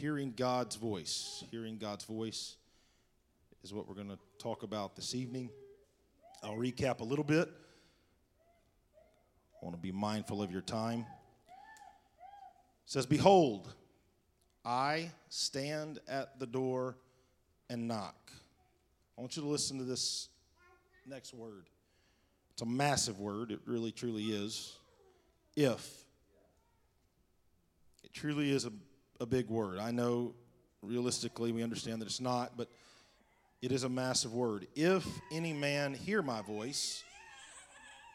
hearing God's voice. Hearing God's voice is what we're going to talk about this evening. I'll recap a little bit. I want to be mindful of your time. It says, Behold, I stand at the door and knock. I want you to listen to this next word. It's a massive word, it really truly is. If. It truly is a, a big word. I know realistically we understand that it's not, but it is a massive word. If any man hear my voice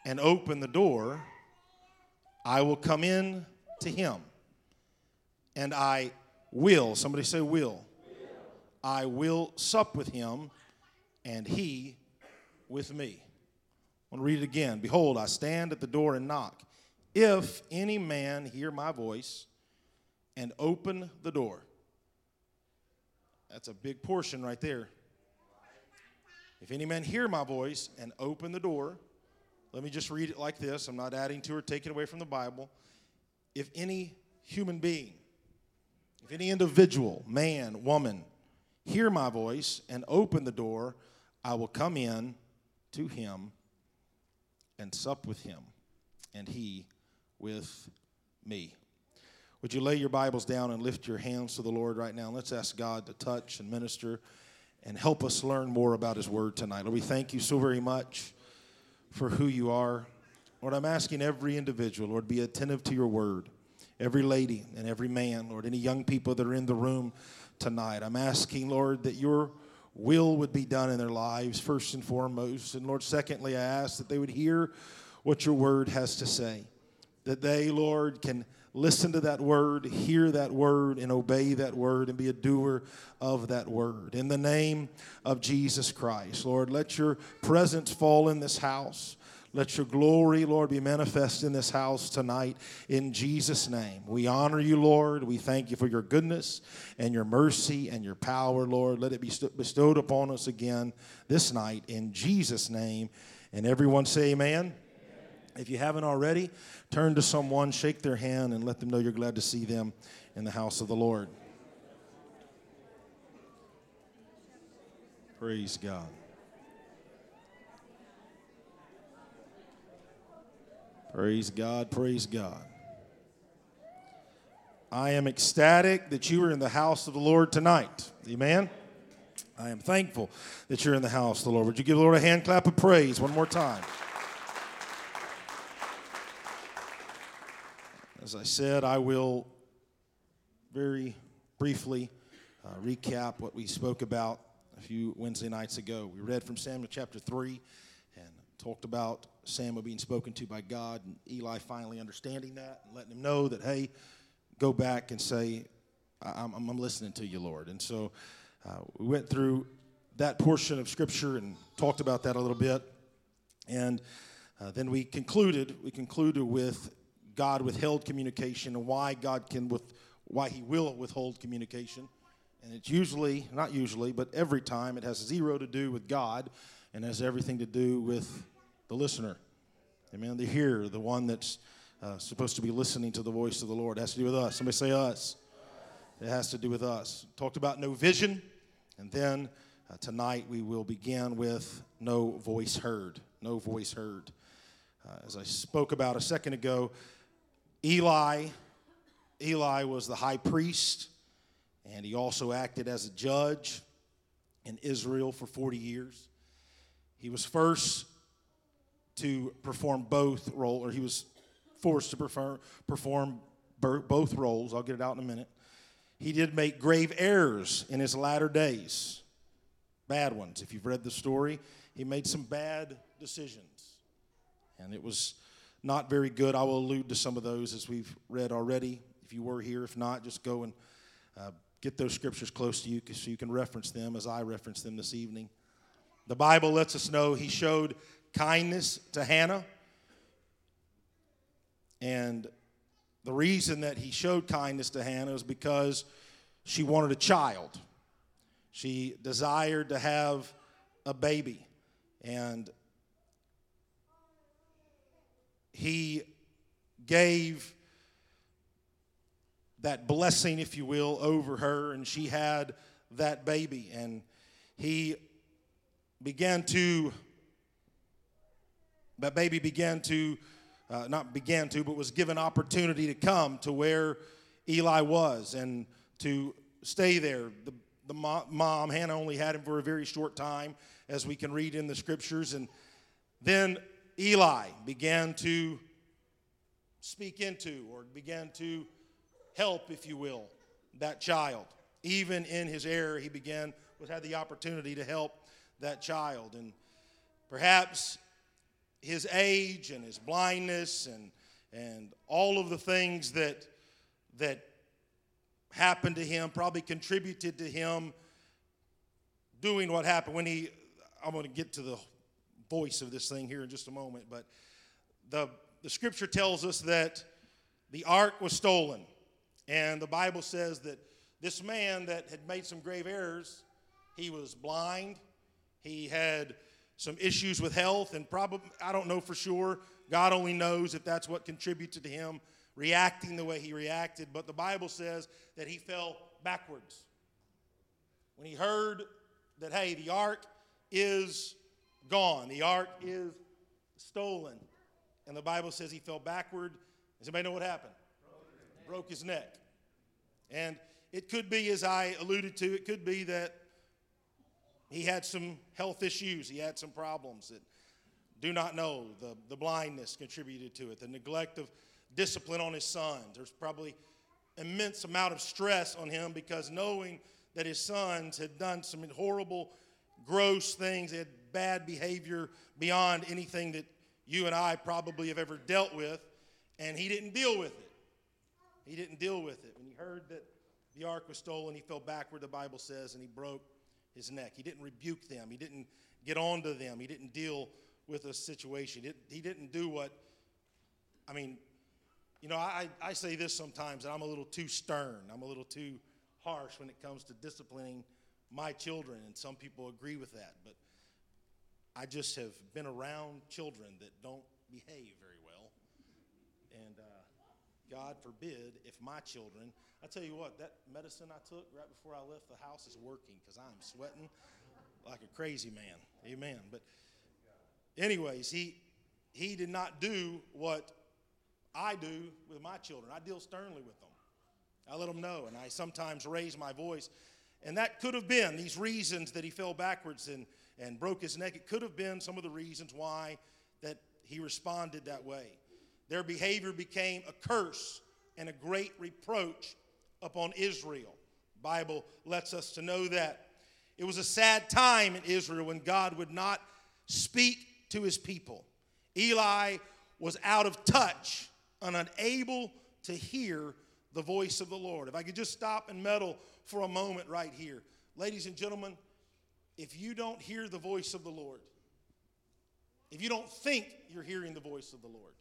and open the door, I will come in to him and I will, somebody say will. will. I will sup with him and he with me. I want to read it again. Behold, I stand at the door and knock. If any man hear my voice and open the door, that's a big portion right there. If any man hear my voice and open the door, let me just read it like this. I'm not adding to or taking away from the Bible. If any human being, if any individual, man, woman, hear my voice and open the door, I will come in to him and sup with him, and he with me. Would you lay your Bibles down and lift your hands to the Lord right now? Let's ask God to touch and minister and help us learn more about His Word tonight. Lord, we thank you so very much for who you are. Lord, I'm asking every individual, Lord, be attentive to your Word. Every lady and every man, Lord, any young people that are in the room tonight, I'm asking, Lord, that your will would be done in their lives, first and foremost. And Lord, secondly, I ask that they would hear what your word has to say. That they, Lord, can listen to that word, hear that word, and obey that word and be a doer of that word. In the name of Jesus Christ, Lord, let your presence fall in this house. Let your glory, Lord, be manifest in this house tonight in Jesus' name. We honor you, Lord. We thank you for your goodness and your mercy and your power, Lord. Let it be bestowed upon us again this night in Jesus' name. And everyone say, Amen. If you haven't already, turn to someone, shake their hand, and let them know you're glad to see them in the house of the Lord. Praise God. Praise God, praise God. I am ecstatic that you are in the house of the Lord tonight. Amen. I am thankful that you're in the house of the Lord. Would you give the Lord a hand clap of praise one more time? As I said, I will very briefly uh, recap what we spoke about a few Wednesday nights ago. We read from Samuel chapter 3 and talked about Samuel being spoken to by God, and Eli finally understanding that and letting him know that, hey, go back and say, I'm, I'm listening to you, Lord. And so uh, we went through that portion of Scripture and talked about that a little bit. And uh, then we concluded, we concluded with God withheld communication and why God can with why he will withhold communication. And it's usually, not usually, but every time it has zero to do with God and has everything to do with the listener. Amen. The hearer, the one that's uh, supposed to be listening to the voice of the Lord. It has to do with us. Somebody say us. It has to do with us. Talked about no vision. And then uh, tonight we will begin with no voice heard. No voice heard. Uh, as I spoke about a second ago, Eli, Eli was the high priest, and he also acted as a judge in Israel for 40 years. He was first to perform both roles, or he was forced to perform, perform both roles. I'll get it out in a minute. He did make grave errors in his latter days, bad ones. If you've read the story, he made some bad decisions, and it was not very good. I will allude to some of those as we've read already. If you were here, if not, just go and uh, get those scriptures close to you so you can reference them as I reference them this evening. The Bible lets us know he showed kindness to Hannah. And the reason that he showed kindness to Hannah is because she wanted a child. She desired to have a baby. And he gave that blessing, if you will, over her, and she had that baby. And he began to, that baby began to, uh, not began to, but was given opportunity to come to where Eli was and to stay there. The, the mom, Hannah, only had him for a very short time, as we can read in the scriptures. And then Eli began to speak into or began to help, if you will, that child. Even in his error, he began, was had the opportunity to help that child. And perhaps his age and his blindness and, and all of the things that, that happened to him probably contributed to him doing what happened when he i'm going to get to the voice of this thing here in just a moment but the, the scripture tells us that the ark was stolen. And the bible says that this man that had made some grave errors he was blind. He had some issues with health and probably i don't know for sure. God only knows if that's what contributed to him reacting the way he reacted, but the Bible says that he fell backwards. When he heard that, hey, the ark is gone, the ark is stolen, and the Bible says he fell backward. Does anybody know what happened? Broke his neck. And it could be, as I alluded to, it could be that he had some health issues, he had some problems that do not know. The, the blindness contributed to it, the neglect of discipline on his sons. There's probably immense amount of stress on him because knowing that his sons had done some horrible, gross things, they had bad behavior beyond anything that you and I probably have ever dealt with, and he didn't deal with it. He didn't deal with it. When he heard that the ark was stolen, he fell backward, the Bible says, and he broke his neck. He didn't rebuke them, he didn't get onto them, he didn't deal with a situation. He didn't do what, I mean, you know, I, I say this sometimes that I'm a little too stern. I'm a little too harsh when it comes to disciplining my children, and some people agree with that. But I just have been around children that don't behave very well. And uh, God forbid if my children, I tell you what, that medicine I took right before I left the house is working because I'm sweating like a crazy man. Amen. But, anyways, he, he did not do what I do with my children. I deal sternly with them. I let them know, and I sometimes raise my voice. And that could have been these reasons that he fell backwards and, and broke his neck. It could have been some of the reasons why that he responded that way. Their behavior became a curse and a great reproach upon Israel. Bible lets us to know that. It was a sad time in Israel when God would not speak to his people. Eli was out of touch and unable to hear the voice of the Lord. If I could just stop and meddle for a moment right here. Ladies and gentlemen, if you don't hear the voice of the Lord, if you don't think you're hearing the voice of the Lord,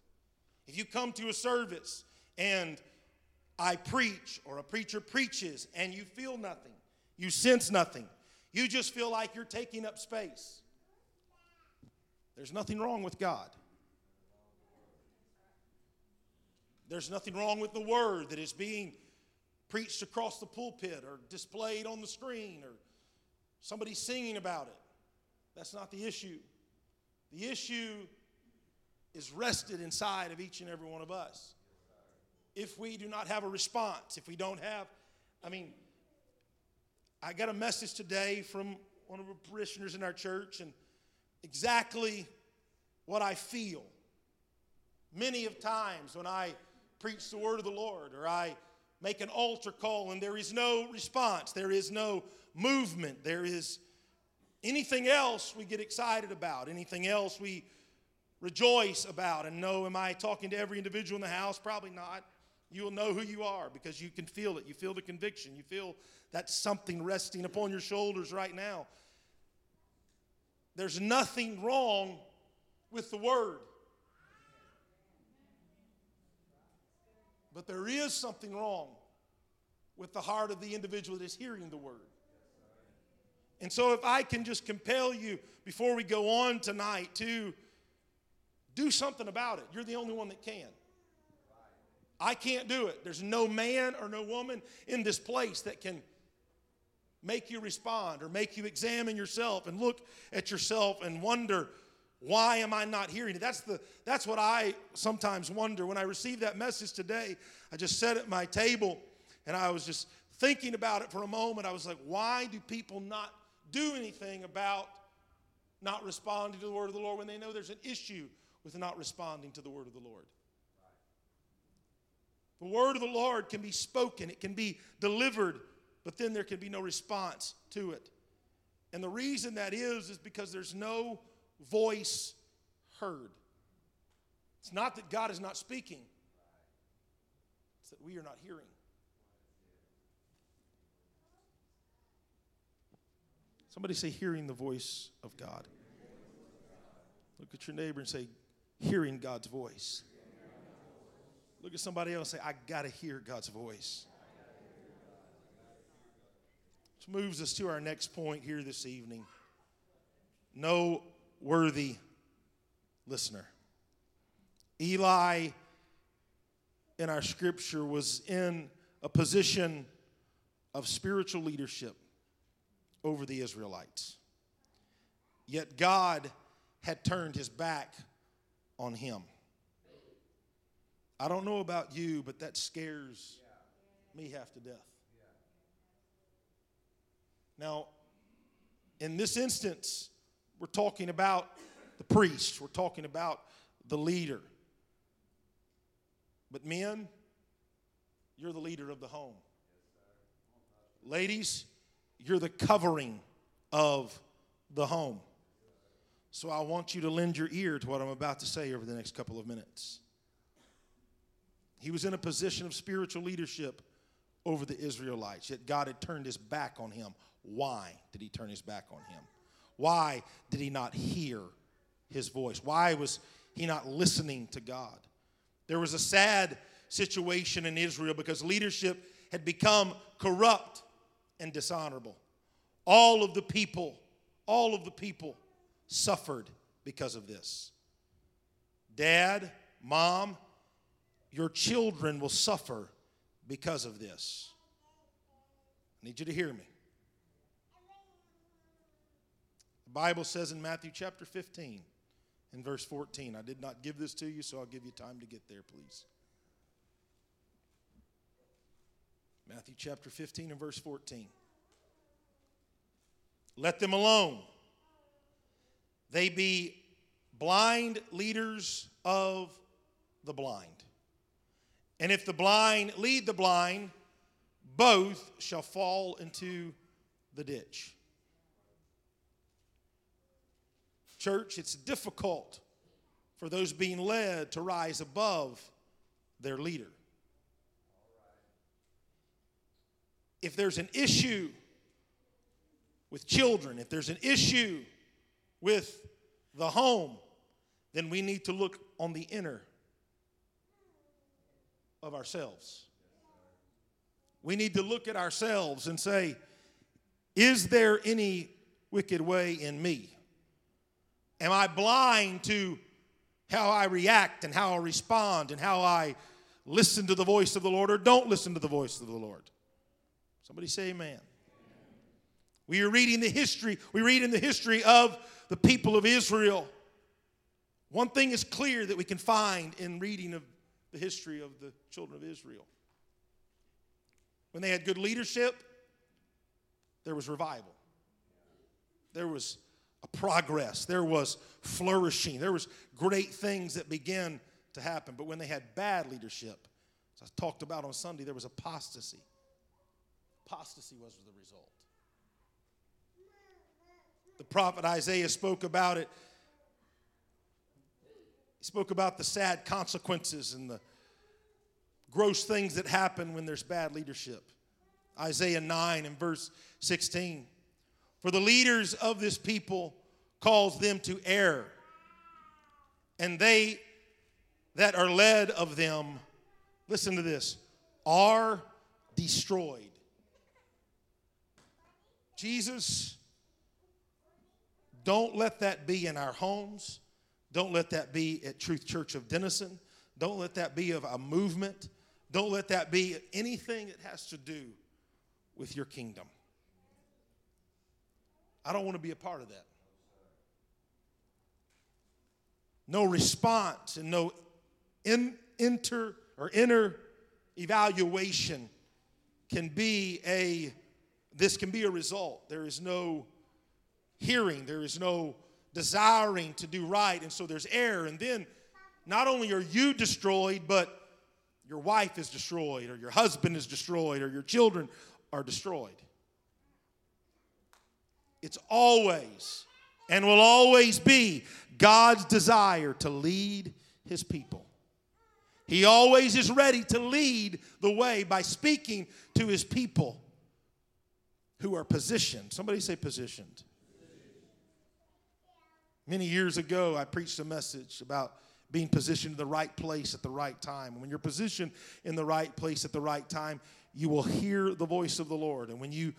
if you come to a service and I preach or a preacher preaches and you feel nothing, you sense nothing, you just feel like you're taking up space, there's nothing wrong with God. There's nothing wrong with the word that is being preached across the pulpit or displayed on the screen or somebody singing about it. That's not the issue. The issue is rested inside of each and every one of us. If we do not have a response, if we don't have, I mean, I got a message today from one of the parishioners in our church, and exactly what I feel. Many of times when I preach the word of the Lord or I make an altar call and there is no response, there is no movement, there is anything else we get excited about, anything else we rejoice about and know, am I talking to every individual in the house? Probably not. You'll know who you are because you can feel it. You feel the conviction. You feel that something resting upon your shoulders right now. There's nothing wrong with the word. But there is something wrong with the heart of the individual that is hearing the word. And so, if I can just compel you before we go on tonight to do something about it, you're the only one that can. I can't do it. There's no man or no woman in this place that can make you respond or make you examine yourself and look at yourself and wonder why am i not hearing it? That's the that's what i sometimes wonder. When i received that message today i just sat at my table and i was just thinking about it for a moment. I was like why do people not do anything about not responding to the word of the lord when they know there's an issue with not responding to the word of the lord? The word of the lord can be spoken it can be delivered but then there can be no response to it. And the reason that is, is because there's no voice heard. It's not that God is not speaking, it's that we are not hearing. Somebody say, hearing the voice of God. Look at your neighbor and say, hearing God's voice. Look at somebody else and say, I got to hear God's voice. Which moves us to our next point here this evening. No worthy listener. Eli in our scripture was in a position of spiritual leadership over the Israelites. Yet God had turned his back on him. I don't know about you, but that scares me half to death. Now, in this instance, we're talking about the priest, we're talking about the leader. But men, you're the leader of the home. Ladies, you're the covering of the home. So I want you to lend your ear to what I'm about to say over the next couple of minutes. He was in a position of spiritual leadership over the Israelites, yet God had turned his back on him. Why did he turn his back on him? Why did he not hear his voice? Why was he not listening to God? There was a sad situation in Israel because leadership had become corrupt and dishonorable. All of the people, all of the people suffered because of this. Dad, mom, your children will suffer because of this. I need you to hear me. Bible says in Matthew chapter 15 in verse 14. I did not give this to you, so I'll give you time to get there, please. Matthew chapter 15 and verse 14. Let them alone. They be blind leaders of the blind. And if the blind lead the blind, both shall fall into the ditch. Church, it's difficult for those being led to rise above their leader. If there's an issue with children, if there's an issue with the home, then we need to look on the inner of ourselves. We need to look at ourselves and say, is there any wicked way in me? Am I blind to how I react and how I respond and how I listen to the voice of the Lord or don't listen to the voice of the Lord? Somebody say amen. We are reading the history, we read in the history of the people of Israel. One thing is clear that we can find in reading of the history of the children of Israel. When they had good leadership, there was revival. There was progress, there was flourishing, there was great things that began to happen. But when they had bad leadership, as I talked about on Sunday, there was apostasy. Apostasy was the result. The prophet Isaiah spoke about it. He spoke about the sad consequences and the gross things that happen when there's bad leadership. Isaiah 9 and verse 16. For the leaders of this people cause them to err, and they that are led of them, listen to this, are destroyed. Jesus, don't let that be in our homes. Don't let that be at Truth Church of Denison. Don't let that be of a movement. Don't let that be anything that has to do with your kingdom. I don't want to be a part of that. No response and no in, inter or inner evaluation can be a this can be a result. There is no hearing, there is no desiring to do right, and so there's error. And then not only are you destroyed, but your wife is destroyed, or your husband is destroyed, or your children are destroyed. It's always and will always be God's desire to lead his people. He always is ready to lead the way by speaking to his people who are positioned. Somebody say positioned. Many years ago, I preached a message about being positioned in the right place at the right time. When you're positioned in the right place at the right time, you will hear the voice of the Lord. And when you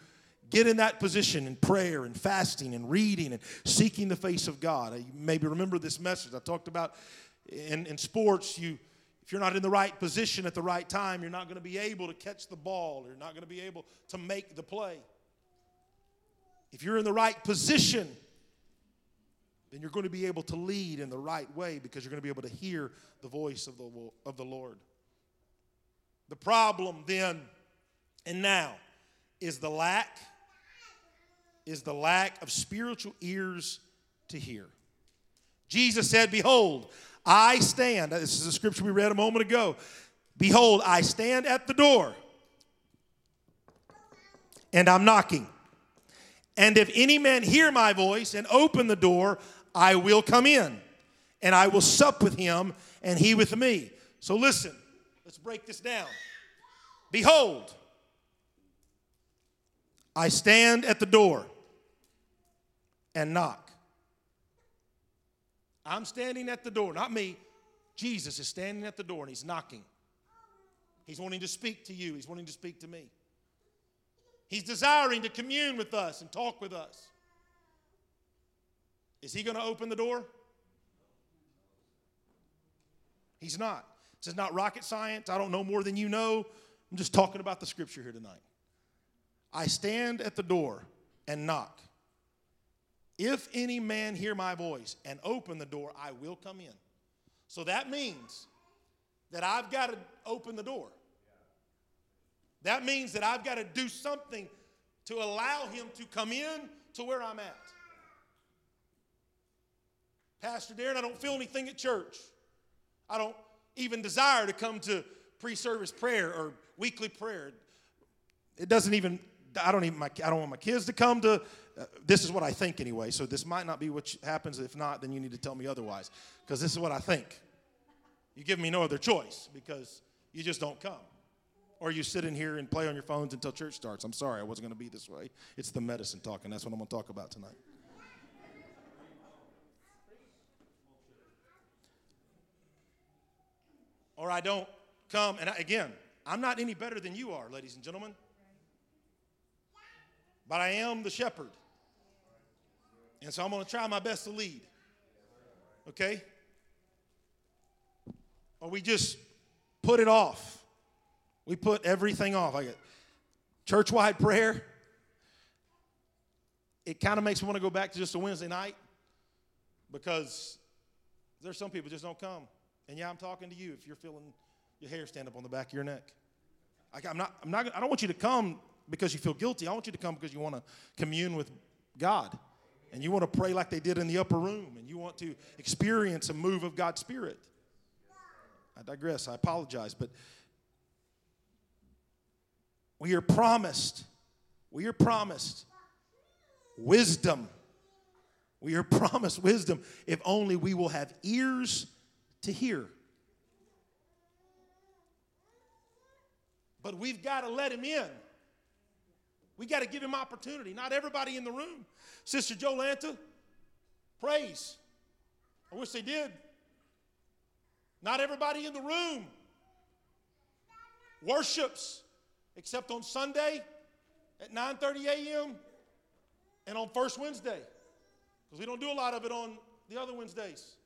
get in that position in prayer and fasting and reading and seeking the face of God, you maybe remember this message I talked about in, in sports. You, if you're not in the right position at the right time, you're not going to be able to catch the ball. You're not going to be able to make the play. If you're in the right position, then you're going to be able to lead in the right way because you're going to be able to hear the voice of the, of the Lord. The problem then and now is the lack is the lack of spiritual ears to hear. Jesus said, "Behold, I stand." This is a scripture we read a moment ago. "Behold, I stand at the door and I'm knocking. And if any man hear my voice and open the door, I will come in and I will sup with him and he with me. So listen, let's break this down. Behold, I stand at the door and knock. I'm standing at the door, not me. Jesus is standing at the door and he's knocking. He's wanting to speak to you, he's wanting to speak to me. He's desiring to commune with us and talk with us. Is he going to open the door? He's not. This is not rocket science. I don't know more than you know. I'm just talking about the scripture here tonight. I stand at the door and knock. If any man hear my voice and open the door, I will come in. So that means that I've got to open the door. That means that I've got to do something to allow him to come in to where I'm at. Pastor Darren, I don't feel anything at church. I don't even desire to come to pre service prayer or weekly prayer. It doesn't even, I don't even, I don't want my kids to come to, this is what I think anyway. So this might not be what happens. If not, then you need to tell me otherwise because this is what I think. You give me no other choice because you just don't come. Or you sit in here and play on your phones until church starts. I'm sorry, I wasn't going to be this way. It's the medicine talking. That's what I'm going to talk about tonight. or I don't come. And I, again, I'm not any better than you are, ladies and gentlemen. But I am the shepherd. And so I'm going to try my best to lead. Okay? Or we just put it off. We put everything off. I get church wide prayer. It kind of makes me want to go back to just a Wednesday night because there's some people just don't come. And yeah, I'm talking to you if you're feeling your hair stand up on the back of your neck. I, am not, I'm not, I don't want you to come because you feel guilty. I want you to come because you want to commune with God. And you want to pray like they did in the upper room. And you want to experience a move of God's Spirit. I digress. I apologize. But we are promised, we are promised wisdom. We are promised wisdom if only we will have ears to hear. But we've got to let him in. We got to give him opportunity. Not everybody in the room. Sister Jolanta, praise. I wish they did. Not everybody in the room worships except on Sunday at 9:30 a.m. and on first Wednesday. Because we don't do a lot of it on the other Wednesdays.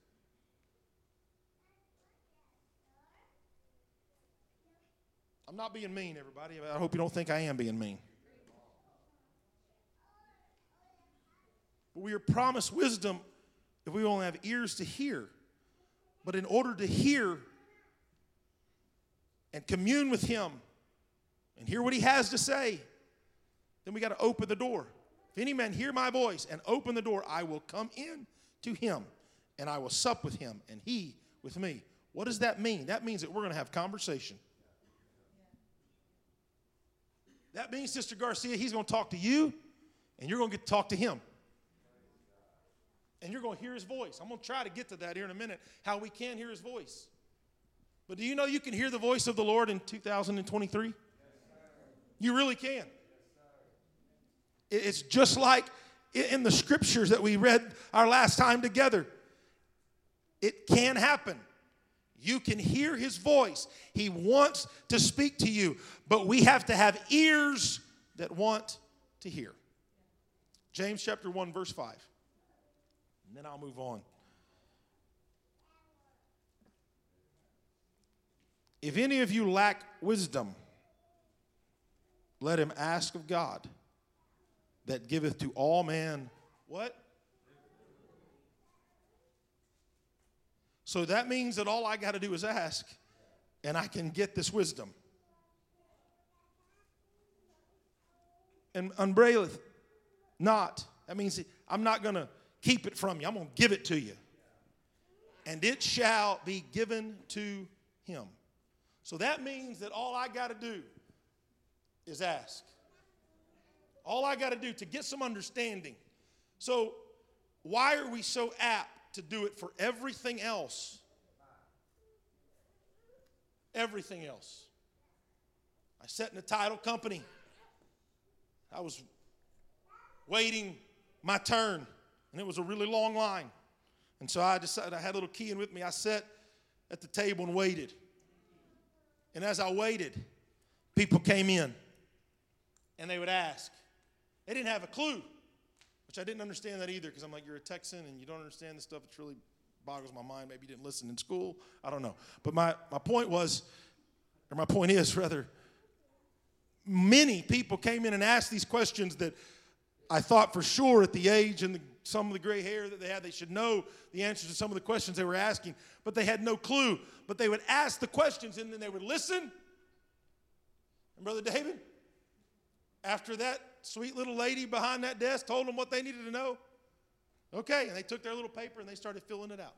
I'm not being mean, everybody. I hope you don't think I am being mean. But we are promised wisdom if we only have ears to hear. But in order to hear and commune with Him and hear what He has to say, then we got to open the door. If any man hear my voice and open the door, I will come in to him and I will sup with him and he with me. What does that mean? That means that we're going to have conversation. That means, Sister Garcia, he's going to talk to you and you're going to get to talk to him. And you're going to hear his voice. I'm going to try to get to that here in a minute, how we can hear his voice. But do you know you can hear the voice of the Lord in 2023? You really can. It's just like in the scriptures that we read our last time together. It can happen. You can hear his voice. He wants to speak to you, but we have to have ears that want to hear. James chapter 1, verse 5. And then I'll move on. If any of you lack wisdom, let him ask of God that giveth to all man what? So that means that all I got to do is ask, and I can get this wisdom. And upbraideth not. That means I'm not going to keep it from you, I'm going to give it to you. And it shall be given to him. So that means that all I got to do is ask. All I got to do to get some understanding. So, why are we so apt to do it for everything else? Everything else. I sat in a title company. I was waiting my turn, and it was a really long line. And so I decided I had a little key in with me. I sat at the table and waited. And as I waited, people came in and they would ask, they didn't have a clue, which I didn't understand that either because I'm like, you're a Texan and you don't understand this stuff. It really boggles my mind. Maybe you didn't listen in school. I don't know. But my, my point was, or my point is rather, many people came in and asked these questions that I thought for sure at the age and the, some of the gray hair that they had, they should know the answers to some of the questions they were asking, but they had no clue. But they would ask the questions and then they would listen. And Brother David, after that sweet little lady behind that desk told them what they needed to know? Okay, and they took their little paper and they started filling it out.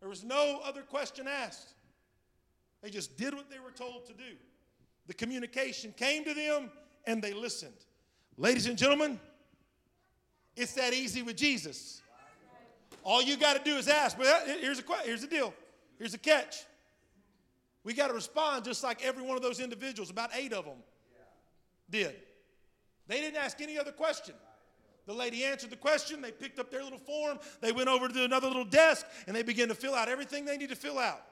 There was no other question asked. They just did what they were told to do. The communication came to them and they listened. Ladies and gentlemen, it's that easy with Jesus. All you got to do is ask. But here's a here's the deal. Here's a catch. We got to respond just like every one of those individuals, about eight of them did. They didn't ask any other question. The lady answered the question. They picked up their little form. They went over to another little desk and they began to fill out everything they need to fill out.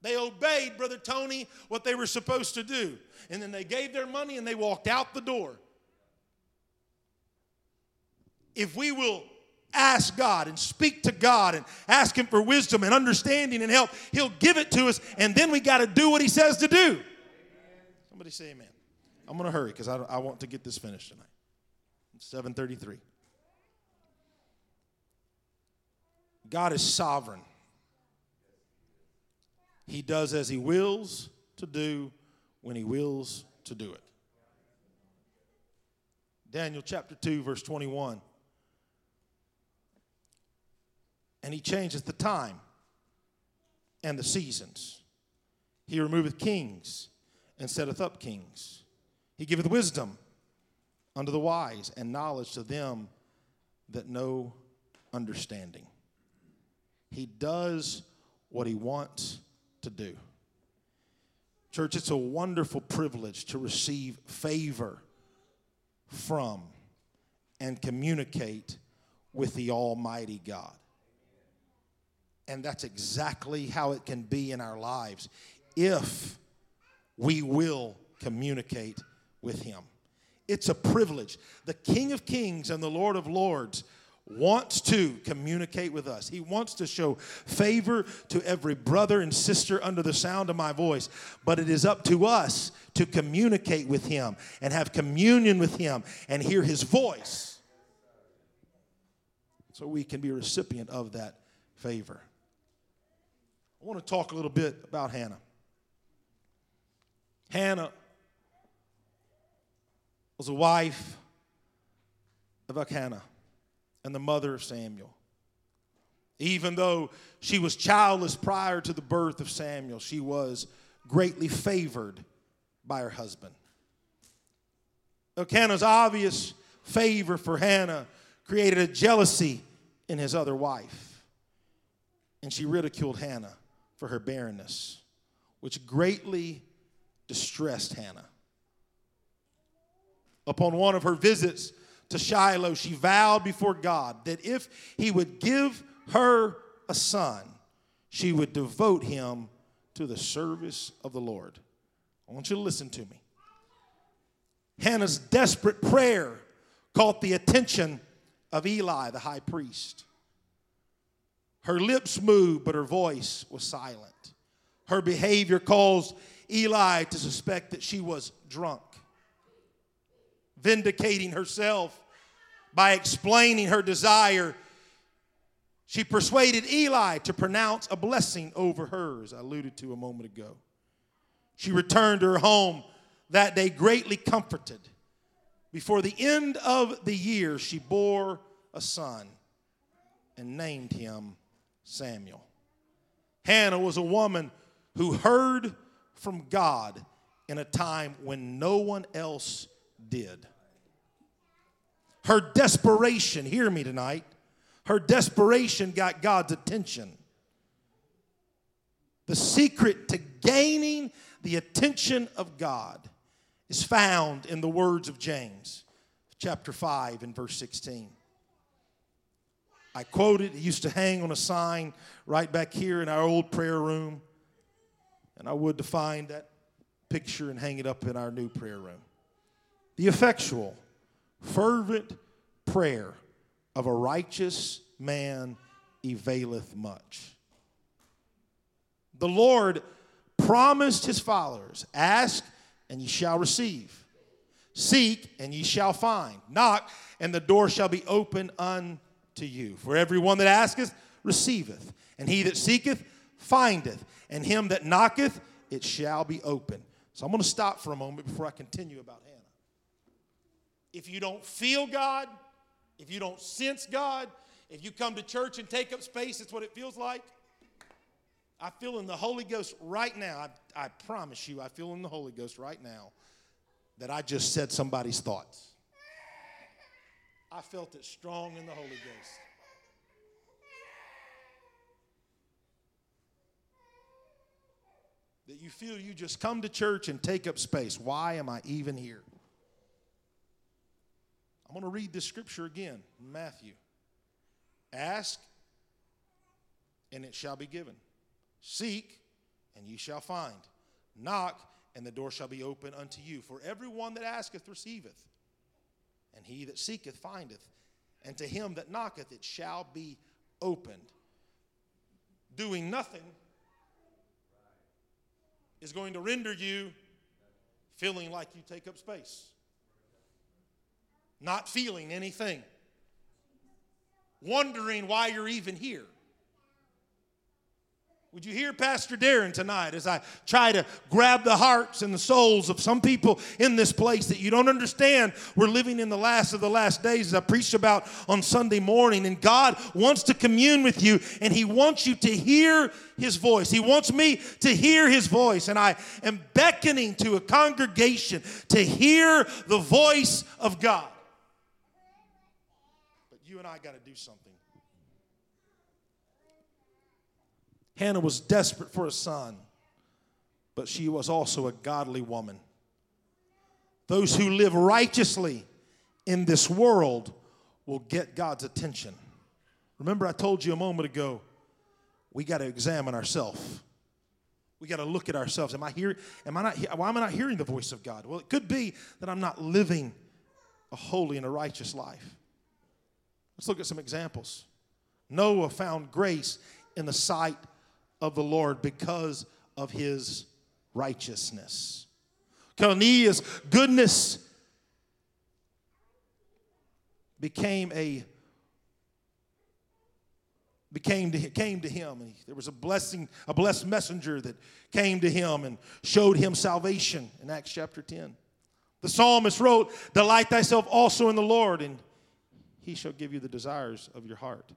They obeyed, Brother Tony, what they were supposed to do. And then they gave their money and they walked out the door. If we will ask God and speak to God and ask Him for wisdom and understanding and help, He'll give it to us, and then we got to do what He says to do. Somebody say amen. I'm going to hurry because I, I want to get this finished tonight. It's 733. God is sovereign. He does as he wills to do when he wills to do it. Daniel chapter 2, verse 21. And he changeth the time and the seasons. He removeth kings and setteth up kings. He giveth wisdom unto the wise and knowledge to them that know understanding. He does what he wants to do. Church, it's a wonderful privilege to receive favor from and communicate with the Almighty God. And that's exactly how it can be in our lives if we will communicate with Him. It's a privilege. The King of Kings and the Lord of Lords wants to communicate with us. He wants to show favor to every brother and sister under the sound of my voice. But it is up to us to communicate with Him and have communion with Him and hear His voice so we can be a recipient of that favor. I want to talk a little bit about Hannah. Hannah was a wife of Elkanah and the mother of Samuel. Even though she was childless prior to the birth of Samuel, she was greatly favored by her husband. Elkanah's obvious favor for Hannah created a jealousy in his other wife. And she ridiculed Hannah for her barrenness, which greatly distressed Hannah. Upon one of her visits to Shiloh, she vowed before God that if he would give her a son, she would devote him to the service of the Lord. I want you to listen to me. Hannah's desperate prayer caught the attention of Eli, the high priest. Her lips moved, but her voice was silent. Her behavior caused Eli to suspect that she was drunk vindicating herself by explaining her desire. She persuaded Eli to pronounce a blessing over her, as I alluded to a moment ago. She returned to her home that day greatly comforted. Before the end of the year, she bore a son and named him Samuel. Hannah was a woman who heard from God in a time when no one else did. Her desperation, hear me tonight, her desperation got God's attention. The secret to gaining the attention of God is found in the words of James, chapter 5 and verse 16. I quote it, it used to hang on a sign right back here in our old prayer room, and I would define that picture and hang it up in our new prayer room. The effectual, fervent prayer of a righteous man availeth much. The Lord promised his followers ask and ye shall receive, seek and ye shall find, knock and the door shall be open unto you. For everyone that asketh receiveth, and he that seeketh findeth, and him that knocketh it shall be open. So I'm going to stop for a moment before I continue about Hannah. If you don't feel God, if you don't sense God, if you come to church and take up space, it's what it feels like. I feel in the Holy Ghost right now. I, I promise you, I feel in the Holy Ghost right now that I just said somebody's thoughts. I felt it strong in the Holy Ghost. That you feel you just come to church and take up space. Why am I even here? I'm going to read this scripture again Matthew. Ask, and it shall be given. Seek, and ye shall find. Knock, and the door shall be open unto you. For everyone that asketh receiveth, and he that seeketh findeth, and to him that knocketh it shall be opened. Doing nothing is going to render you feeling like you take up space not feeling anything, wondering why you're even here. Would you hear Pastor Darren tonight as I try to grab the hearts and the souls of some people in this place that you don't understand? We're living in the last of the last days, as I preached about on Sunday morning, and God wants to commune with you, and He wants you to hear His voice. He wants me to hear His voice, and I am beckoning to a congregation to hear the voice of God But you and I got to do something. Hannah was desperate for a son, but she was also a godly woman. Those who live righteously in this world will get God's attention. Remember, I told you a moment ago, we got to examine ourselves. We got to look at ourselves. Am I here? Am I not? Why am I not hearing the voice of God? Well, it could be that I'm not living a holy and a righteous life. Let's look at some examples. Noah found grace in the sight of the Lord because of his righteousness. Cornelius' goodness became a became to, came to him and there was a blessing a blessed messenger that came to him and showed him salvation in acts chapter 10 the psalmist wrote delight thyself also in the lord and he shall give you the desires of your heart.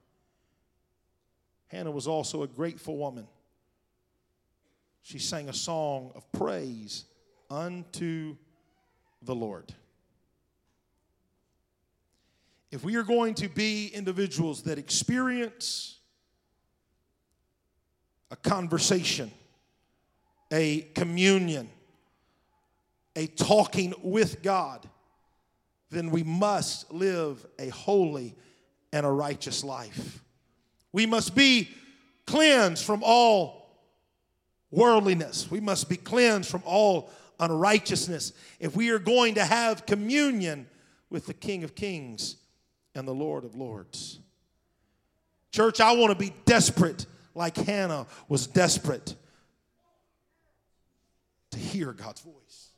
Hannah was also a grateful woman she sang a song of praise unto the lord if we are going to be individuals that experience a conversation, a communion, a talking with God, then we must live a holy and a righteous life. We must be cleansed from all worldliness. We must be cleansed from all unrighteousness if we are going to have communion with the King of Kings and the Lord of Lords. Church, I want to be desperate like Hannah was desperate to hear God's voice,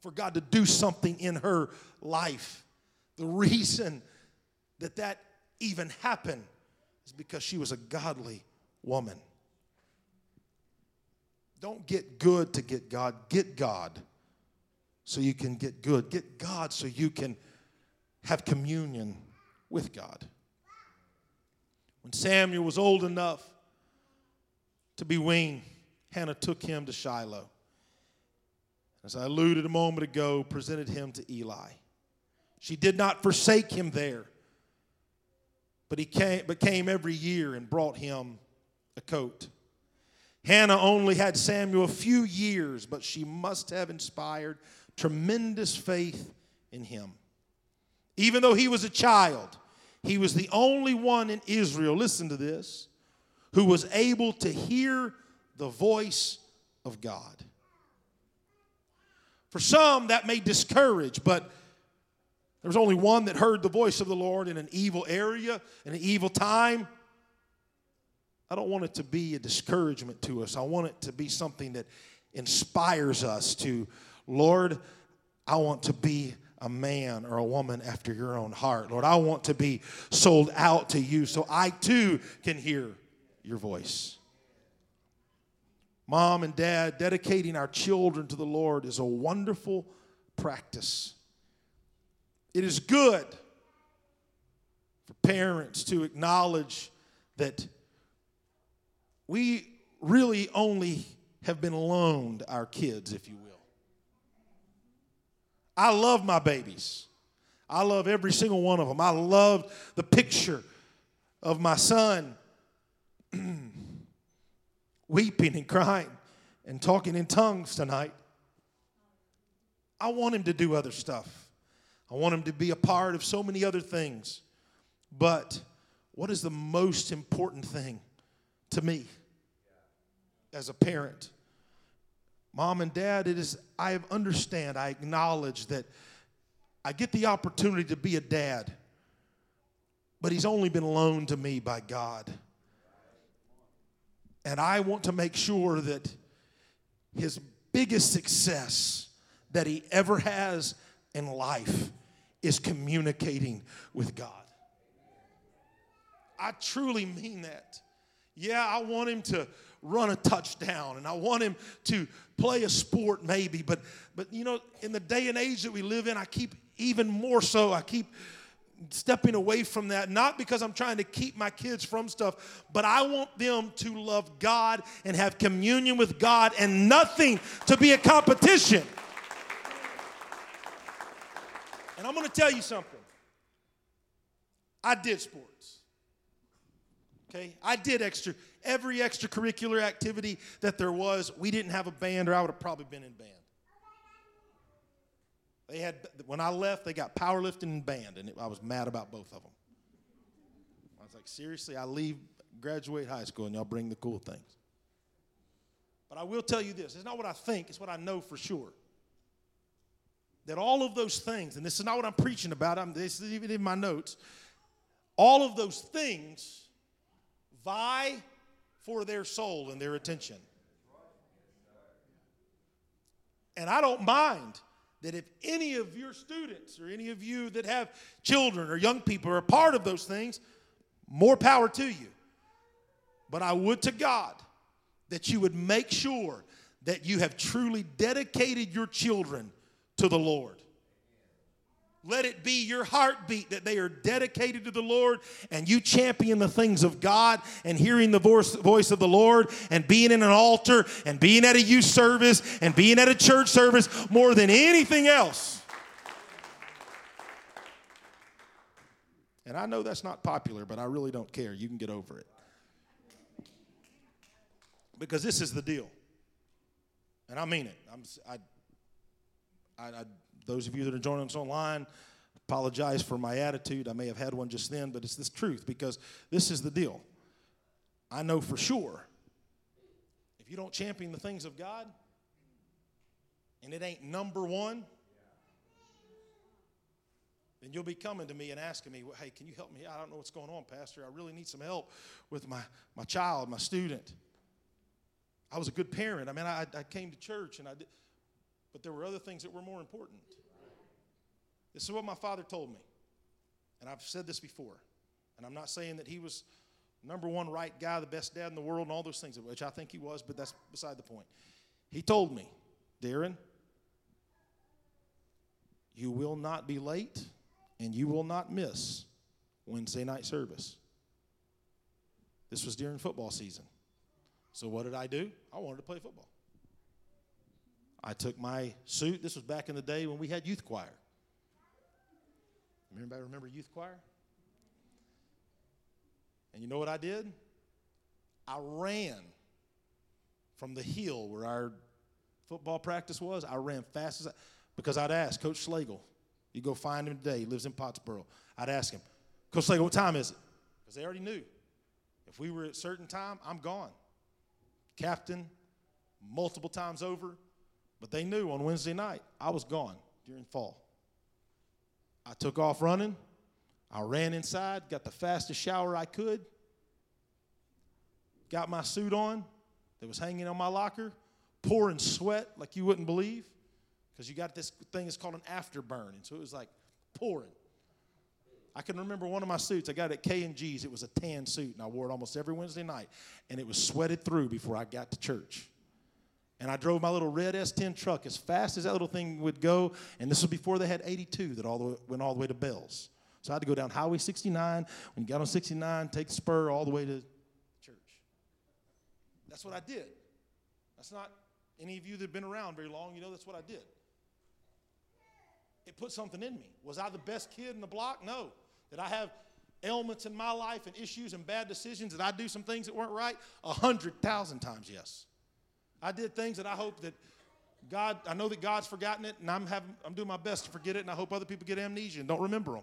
for God to do something in her life. The reason that that even happened is because she was a godly woman. Don't get good to get God, get God so you can get good. Get God so you can have communion with God. When Samuel was old enough to be weaned, Hannah took him to Shiloh. As I alluded a moment ago, presented him to Eli. She did not forsake him there, but he came, but came every year and brought him a coat. Hannah only had Samuel a few years, but she must have inspired tremendous faith in him. Even though he was a child, he was the only one in Israel, listen to this, who was able to hear the voice of God. For some, that may discourage, but there was only one that heard the voice of the Lord in an evil area, in an evil time. I don't want it to be a discouragement to us. I want it to be something that inspires us to, Lord, I want to be a man or a woman after your own heart. Lord, I want to be sold out to you so I too can hear your voice. Mom and dad, dedicating our children to the Lord is a wonderful practice. It is good for parents to acknowledge that we really only have been loaned our kids, if you will. I love my babies. I love every single one of them. I love the picture of my son weeping and crying and talking in tongues tonight. I want him to do other stuff. I want him to be a part of so many other things. But what is the most important thing to me as a parent? Mom and dad, it is, I understand, I acknowledge that I get the opportunity to be a dad, but he's only been loaned to me by God. And I want to make sure that his biggest success that he ever has in life is communicating with God. I truly mean that. Yeah, I want him to run a touchdown and I want him to play a sport maybe but but you know in the day and age that we live in I keep even more so I keep stepping away from that not because I'm trying to keep my kids from stuff but I want them to love God and have communion with God and nothing to be a competition. And I'm going to tell you something. I did sports okay I did extra every extracurricular activity that there was. We didn't have a band, or I would have probably been in band. They had when I left, they got powerlifting and band, and it, I was mad about both of them. I was like, seriously, I leave, graduate high school, and y'all bring the cool things. But I will tell you this: it's not what I think; it's what I know for sure. That all of those things, and this is not what I'm preaching about. I'm, this is even in my notes. all of those things vie for their soul and their attention. And I don't mind that if any of your students or any of you that have children or young people are part of those things, more power to you. But I would to God that you would make sure that you have truly dedicated your children to the Lord. Let it be your heartbeat that they are dedicated to the Lord and you champion the things of God and hearing the voice, voice of the Lord and being in an altar and being at a youth service and being at a church service more than anything else. And I know that's not popular, but I really don't care. You can get over it. Because this is the deal. And I mean it. I'm, I, I, I those of you that are joining us online, apologize for my attitude. I may have had one just then, but it's this truth because this is the deal. I know for sure if you don't champion the things of God and it ain't number one, then you'll be coming to me and asking me, hey, can you help me? I don't know what's going on, Pastor. I really need some help with my, my child, my student. I was a good parent. I mean, I, I came to church and I did, but there were other things that were more important. This is what my father told me. And I've said this before. And I'm not saying that he was number one right guy, the best dad in the world, and all those things, which I think he was, but that's beside the point. He told me, Darren, you will not be late and you will not miss Wednesday night service. This was during football season. So what did I do? I wanted to play football. I took my suit. This was back in the day when we had youth choir. Anybody remember youth choir? And you know what I did? I ran from the hill where our football practice was. I ran fast as I, because I'd ask Coach Slagle. You go find him today. He lives in Pottsboro. I'd ask him, Coach Slagle, what time is it? Because they already knew. If we were at a certain time, I'm gone. Captain, multiple times over, but they knew on Wednesday night I was gone during fall. I took off running. I ran inside, got the fastest shower I could, got my suit on that was hanging on my locker, pouring sweat like you wouldn't believe, because you got this thing that's called an afterburn. And so it was like pouring. I can remember one of my suits. I got it at K and G's. It was a tan suit, and I wore it almost every Wednesday night, and it was sweated through before I got to church. And I drove my little red S10 truck as fast as that little thing would go. And this was before they had 82 that all the way, went all the way to Bells. So I had to go down Highway 69. When you got on 69, take the spur all the way to church. That's what I did. That's not any of you that have been around very long, you know that's what I did. It put something in me. Was I the best kid in the block? No. Did I have ailments in my life and issues and bad decisions? Did I do some things that weren't right? A hundred thousand times yes. I did things that I hope that God, I know that God's forgotten it, and I'm, having, I'm doing my best to forget it, and I hope other people get amnesia and don't remember them.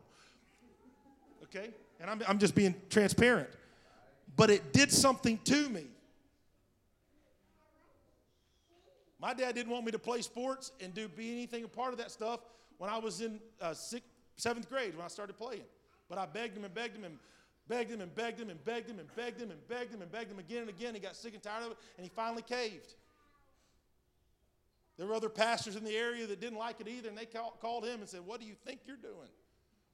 Okay? And I'm, I'm just being transparent. But it did something to me. My dad didn't want me to play sports and do be anything a part of that stuff when I was in uh, sixth, seventh grade when I started playing. But I begged him and begged him and begged him and begged him and begged him and begged him and begged him and begged him again and again. He got sick and tired of it, and he finally caved. There were other pastors in the area that didn't like it either, and they called him and said, What do you think you're doing?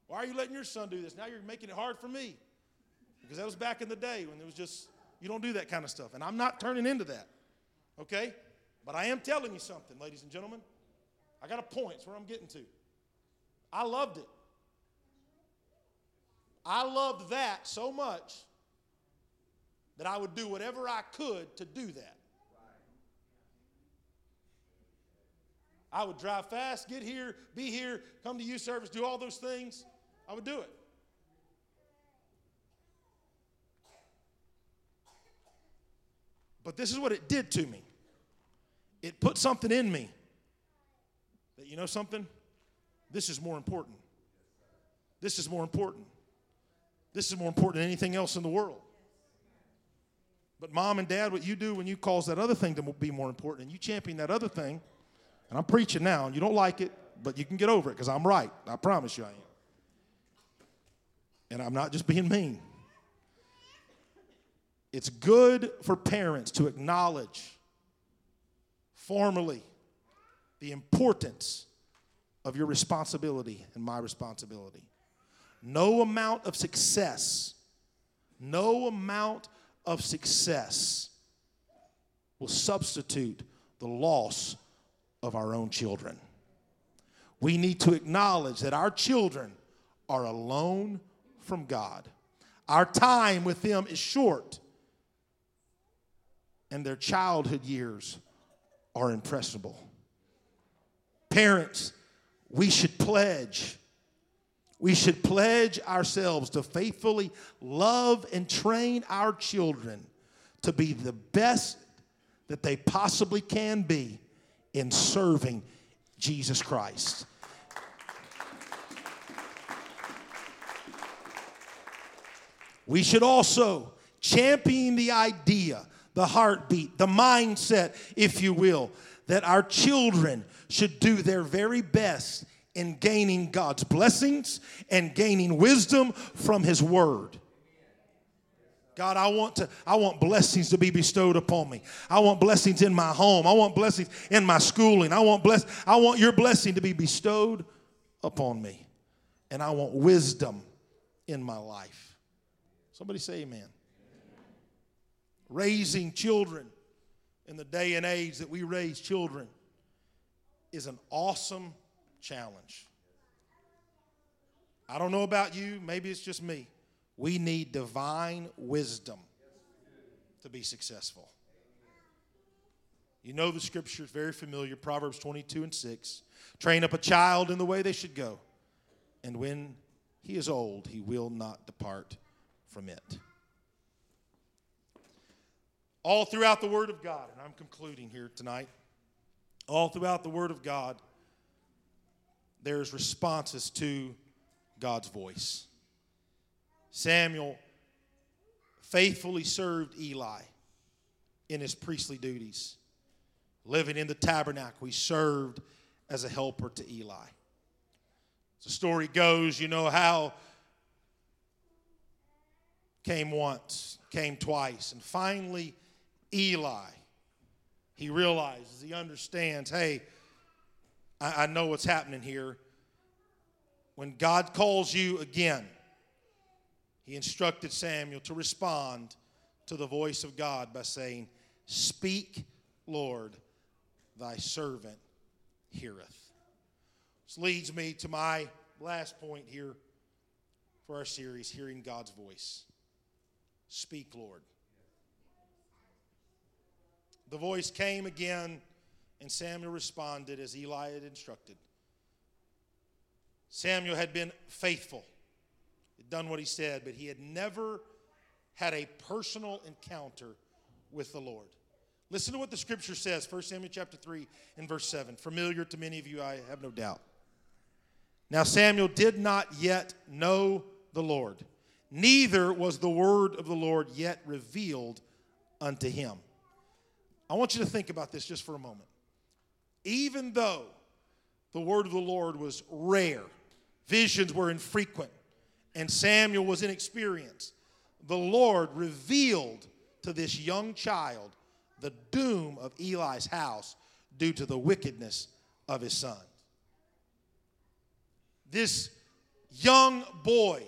Why are you letting your son do this? Now you're making it hard for me. Because that was back in the day when it was just, you don't do that kind of stuff. And I'm not turning into that, okay? But I am telling you something, ladies and gentlemen. I got a point. It's where I'm getting to. I loved it. I loved that so much that I would do whatever I could to do that. I would drive fast, get here, be here, come to youth service, do all those things. I would do it. But this is what it did to me it put something in me that, you know something? This is more important. This is more important. This is more important than anything else in the world. But, mom and dad, what you do when you cause that other thing to be more important and you champion that other thing, and I'm preaching now, and you don't like it, but you can get over it because I'm right. I promise you I am. and I'm not just being mean, it's good for parents to acknowledge formally the importance of your responsibility and my responsibility. No amount of success, no amount of success will substitute the loss of our own children. We need to acknowledge that our children are alone from God. Our time with them is short, and their childhood years are impressionable. Parents, we should pledge. We should pledge ourselves to faithfully love and train our children to be the best that they possibly can be in serving Jesus Christ. We should also champion the idea, the heartbeat, the mindset, if you will, that our children should do their very best in gaining God's blessings and gaining wisdom from His Word. God, I want to I want blessings to be bestowed upon me. I want blessings in my home. I want blessings in my schooling. I want bless I want your blessing to be bestowed upon me. And I want wisdom in my life. Somebody say amen. Raising children in the day and age that we raise children is an awesome challenge. I don't know about you, maybe it's just me. We need divine wisdom to be successful. You know the scripture is very familiar Proverbs 22 and 6. Train up a child in the way they should go, and when he is old, he will not depart from it. All throughout the Word of God, and I'm concluding here tonight, all throughout the Word of God, there's responses to God's voice. Samuel faithfully served Eli in his priestly duties. Living in the tabernacle, he served as a helper to Eli. The story goes, you know how came once, came twice, and finally Eli, he realizes, he understands, hey, I, I know what's happening here. When God calls you again, he instructed Samuel to respond to the voice of God by saying, Speak, Lord, thy servant heareth. This leads me to my last point here for our series Hearing God's Voice. Speak, Lord. The voice came again, and Samuel responded as Eli had instructed. Samuel had been faithful done what he said, but he had never had a personal encounter with the Lord. Listen to what the scripture says, 1 Samuel chapter 3 and verse 7. Familiar to many of you, I have no doubt. Now Samuel did not yet know the Lord, neither was the word of the Lord yet revealed unto him. I want you to think about this just for a moment. Even though the word of the Lord was rare, visions were infrequent, and Samuel was inexperienced, the Lord revealed to this young child the doom of Eli's house due to the wickedness of his son. This young boy,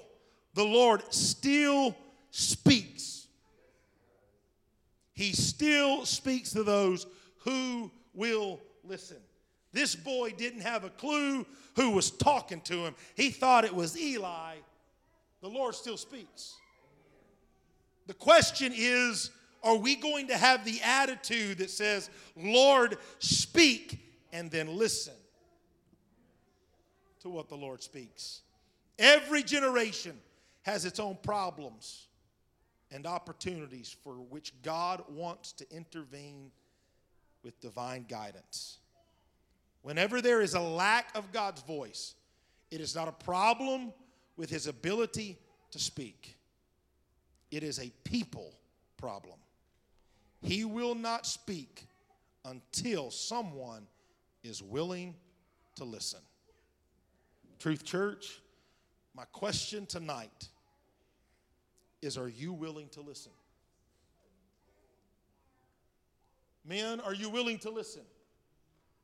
the Lord still speaks. He still speaks to those who will listen. This boy didn't have a clue who was talking to him. He thought it was Eli the Lord still speaks. The question is are we going to have the attitude that says, Lord, speak, and then listen to what the Lord speaks? Every generation has its own problems and opportunities for which God wants to intervene with divine guidance. Whenever there is a lack of God's voice, it is not a problem with his ability to speak. It is a people problem. He will not speak until someone is willing to listen. Truth Church, my question tonight is are you willing to listen? Men, are you willing to listen?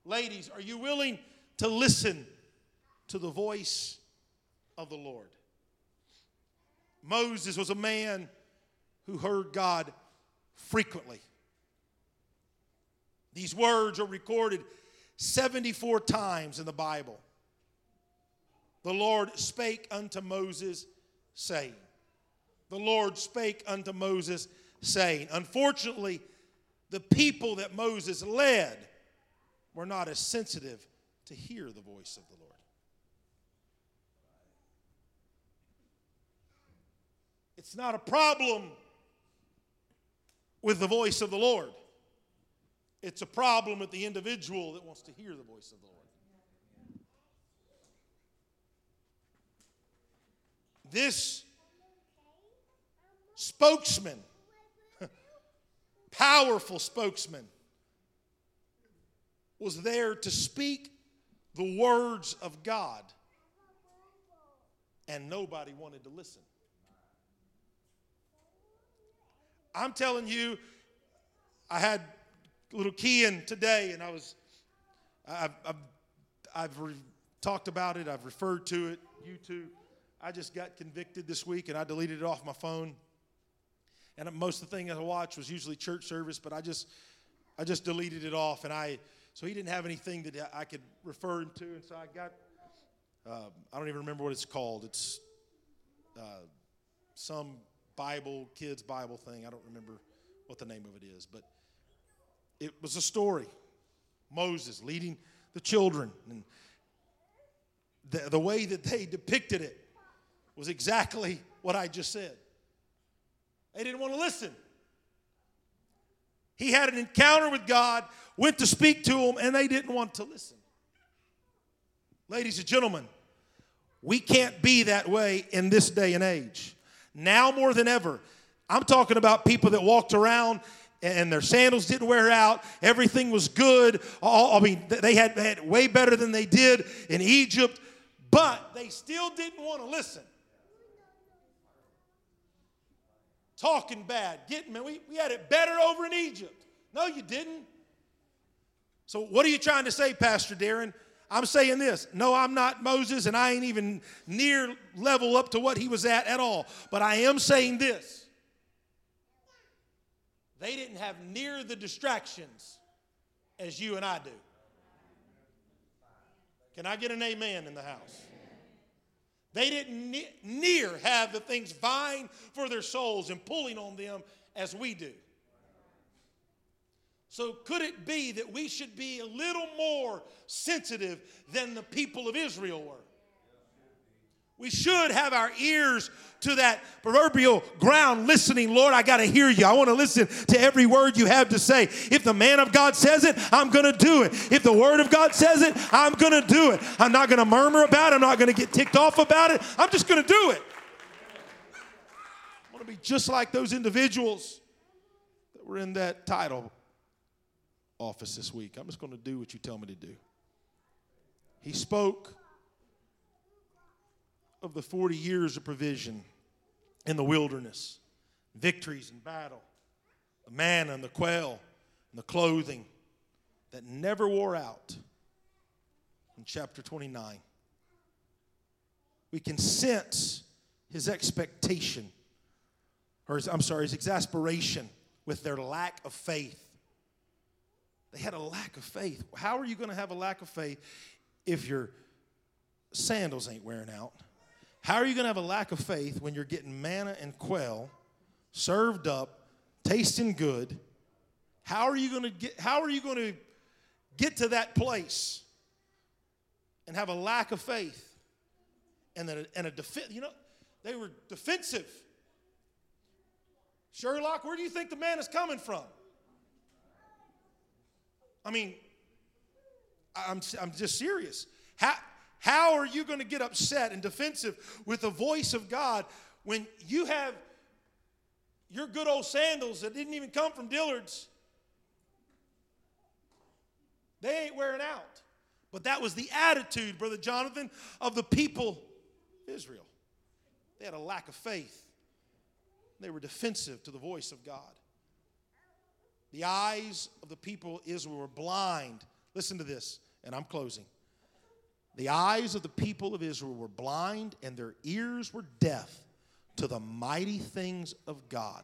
Ladies, are you willing to listen to the voice of the Lord? Moses was a man who heard God frequently. These words are recorded 74 times in the Bible. The Lord spake unto Moses, saying, The Lord spake unto Moses, saying, Unfortunately, the people that Moses led were not as sensitive to hear the voice of the Lord. It's not a problem with the voice of the Lord. It's a problem with the individual that wants to hear the voice of the Lord. This spokesman, powerful spokesman, was there to speak the words of God, and nobody wanted to listen. I'm telling you, I had little key in today, and I was, I've, I've, I've re- talked about it, I've referred to it, YouTube. I just got convicted this week, and I deleted it off my phone. And most of the thing I watched was usually church service, but I just, I just deleted it off, and I, so he didn't have anything that I could refer him to, and so I got, uh, I don't even remember what it's called. It's uh, some Bible, kids' Bible thing. I don't remember what the name of it is, but it was a story. Moses leading the children. And the, the way that they depicted it was exactly what I just said. They didn't want to listen. He had an encounter with God, went to speak to him, and they didn't want to listen. Ladies and gentlemen, we can't be that way in this day and age now more than ever. I'm talking about people that walked around and their sandals didn't wear out. Everything was good. All, I mean, they had, they had way better than they did in Egypt, but they still didn't want to listen. Talking bad, getting we, we had it better over in Egypt. No, you didn't. So, what are you trying to say, Pastor Darren? I'm saying this. No, I'm not Moses, and I ain't even near level up to what he was at at all. But I am saying this. They didn't have near the distractions as you and I do. Can I get an amen in the house? They didn't ne- near have the things vying for their souls and pulling on them as we do. So, could it be that we should be a little more sensitive than the people of Israel were? We should have our ears to that proverbial ground listening. Lord, I got to hear you. I want to listen to every word you have to say. If the man of God says it, I'm going to do it. If the word of God says it, I'm going to do it. I'm not going to murmur about it. I'm not going to get ticked off about it. I'm just going to do it. I want to be just like those individuals that were in that title office this week. I'm just going to do what you tell me to do. He spoke of the 40 years of provision in the wilderness, victories in battle, the manna and the quail and the clothing that never wore out. In chapter 29, we can sense his expectation, or his, I'm sorry, his exasperation with their lack of faith they had a lack of faith. How are you going to have a lack of faith if your sandals ain't wearing out? How are you going to have a lack of faith when you're getting manna and quail served up, tasting good? How are you going to get how are you going to get to that place and have a lack of faith and a, and a defense? You know, they were defensive. Sherlock, where do you think the man is coming from? I mean, I'm, I'm just serious. How, how are you going to get upset and defensive with the voice of God when you have your good old sandals that didn't even come from Dillard's? They ain't wearing out. But that was the attitude, Brother Jonathan, of the people Israel. They had a lack of faith. They were defensive to the voice of God. The eyes of the people of Israel were blind. Listen to this, and I'm closing. The eyes of the people of Israel were blind, and their ears were deaf to the mighty things of God,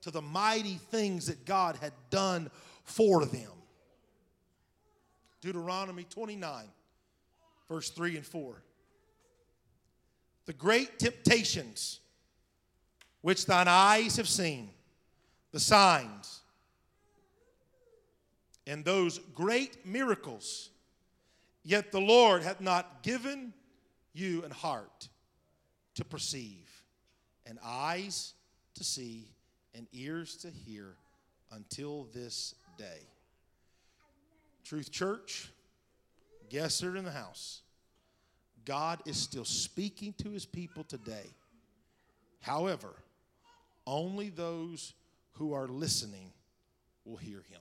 to the mighty things that God had done for them. Deuteronomy 29, verse 3 and 4. The great temptations which thine eyes have seen, the signs, and those great miracles, yet the Lord hath not given you an heart to perceive, and eyes to see, and ears to hear until this day. Truth Church, guests are in the house. God is still speaking to his people today. However, only those who are listening will hear him.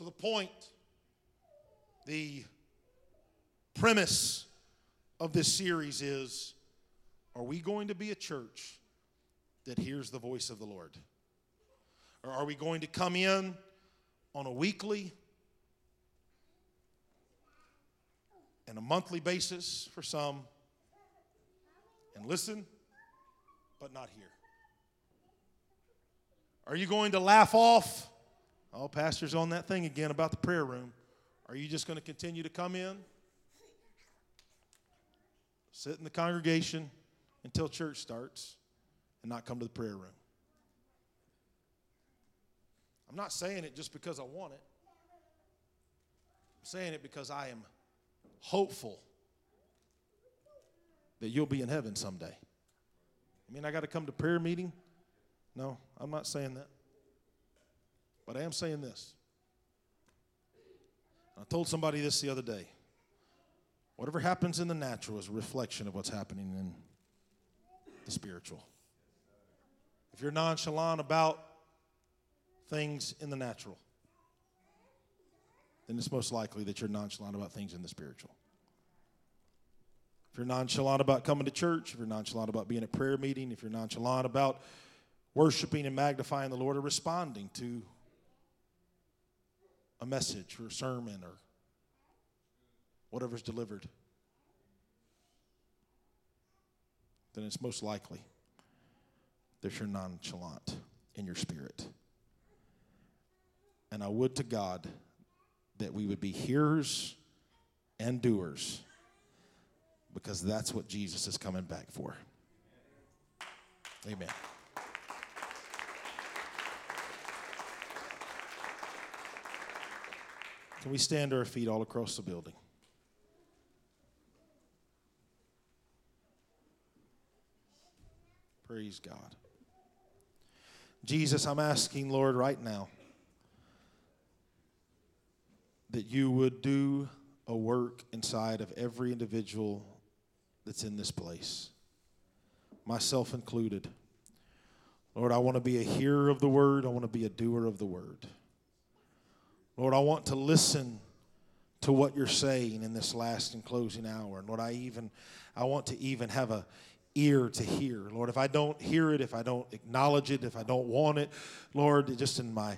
So, the point, the premise of this series is are we going to be a church that hears the voice of the Lord? Or are we going to come in on a weekly and a monthly basis for some and listen, but not hear? Are you going to laugh off? Oh, Pastor's on that thing again about the prayer room. Are you just going to continue to come in, sit in the congregation until church starts, and not come to the prayer room? I'm not saying it just because I want it. I'm saying it because I am hopeful that you'll be in heaven someday. I mean, I got to come to prayer meeting? No, I'm not saying that. But I am saying this. I told somebody this the other day. Whatever happens in the natural is a reflection of what's happening in the spiritual. If you're nonchalant about things in the natural, then it's most likely that you're nonchalant about things in the spiritual. If you're nonchalant about coming to church, if you're nonchalant about being at prayer meeting, if you're nonchalant about worshiping and magnifying the Lord or responding to a message or a sermon or whatever's delivered, then it's most likely that you're nonchalant in your spirit. And I would to God that we would be hearers and doers because that's what Jesus is coming back for. Amen. Can we stand to our feet all across the building? Praise God. Jesus, I'm asking, Lord, right now that you would do a work inside of every individual that's in this place, myself included. Lord, I want to be a hearer of the word, I want to be a doer of the word. Lord, I want to listen to what you're saying in this last and closing hour. And Lord, I even I want to even have a ear to hear. Lord, if I don't hear it, if I don't acknowledge it, if I don't want it, Lord, just in my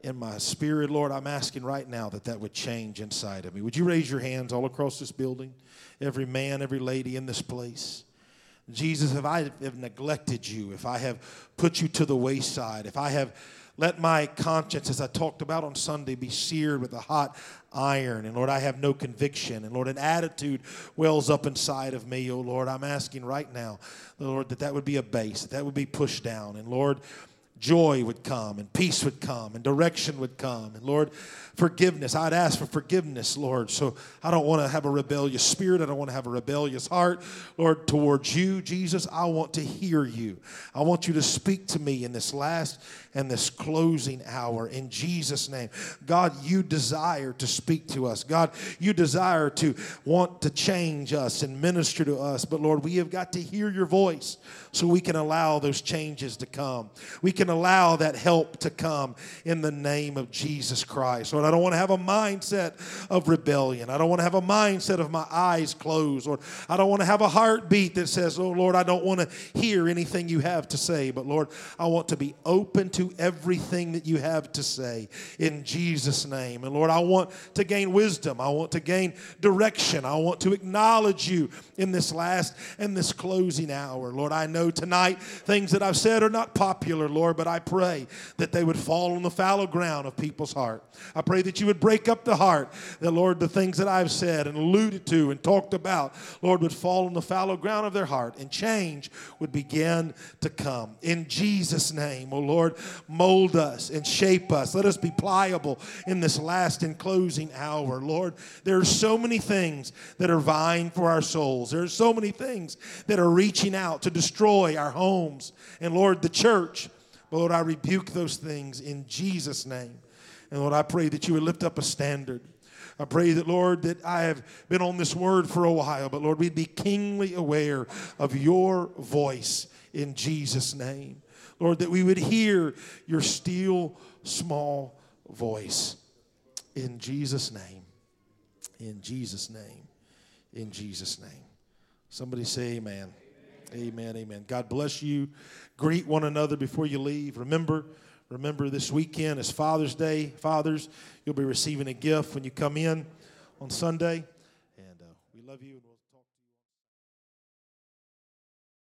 in my spirit, Lord, I'm asking right now that that would change inside of me. Would you raise your hands all across this building? Every man, every lady in this place. Jesus, if I have neglected you, if I have put you to the wayside, if I have let my conscience, as I talked about on Sunday, be seared with a hot iron. And Lord, I have no conviction. And Lord, an attitude wells up inside of me. Oh Lord, I'm asking right now, Lord, that that would be a base, that that would be pushed down. And Lord, joy would come and peace would come and direction would come. And Lord, forgiveness. I'd ask for forgiveness, Lord. So I don't want to have a rebellious spirit. I don't want to have a rebellious heart, Lord, towards you, Jesus. I want to hear you. I want you to speak to me in this last and this closing hour in Jesus' name. God, you desire to speak to us. God, you desire to want to change us and minister to us. But Lord, we have got to hear your voice so we can allow those changes to come. We can allow that help to come in the name of Jesus Christ. Lord, I don't want to have a mindset of rebellion. I don't want to have a mindset of my eyes closed. Lord, I don't want to have a heartbeat that says, Oh, Lord, I don't want to hear anything you have to say. But Lord, I want to be open to everything that you have to say in Jesus' name. And Lord, I want to gain wisdom. I want to gain direction. I want to acknowledge you in this last and this closing hour. Lord, I know tonight things that I've said are not popular, Lord, but I pray that they would fall on the fallow ground of people's heart. I pray that you would break up the heart, that, Lord, the things that I've said and alluded to and talked about, Lord, would fall on the fallow ground of their heart and change would begin to come. In Jesus' name, oh Lord, mold us and shape us. Let us be pliable in this last and closing hour. Lord, there are so many things that are vying for our souls. There are so many things that are reaching out to destroy our homes. And Lord, the church, Lord, I rebuke those things in Jesus' name. And Lord, I pray that you would lift up a standard. I pray that, Lord, that I have been on this word for a while, but Lord, we'd be keenly aware of your voice in Jesus' name. Lord, that we would hear your still small voice in Jesus' name. In Jesus' name. In Jesus' name. Somebody say amen. Amen. Amen. God bless you. Greet one another before you leave. Remember, remember this weekend is Father's Day. Fathers, you'll be receiving a gift when you come in on Sunday. And uh, we love you.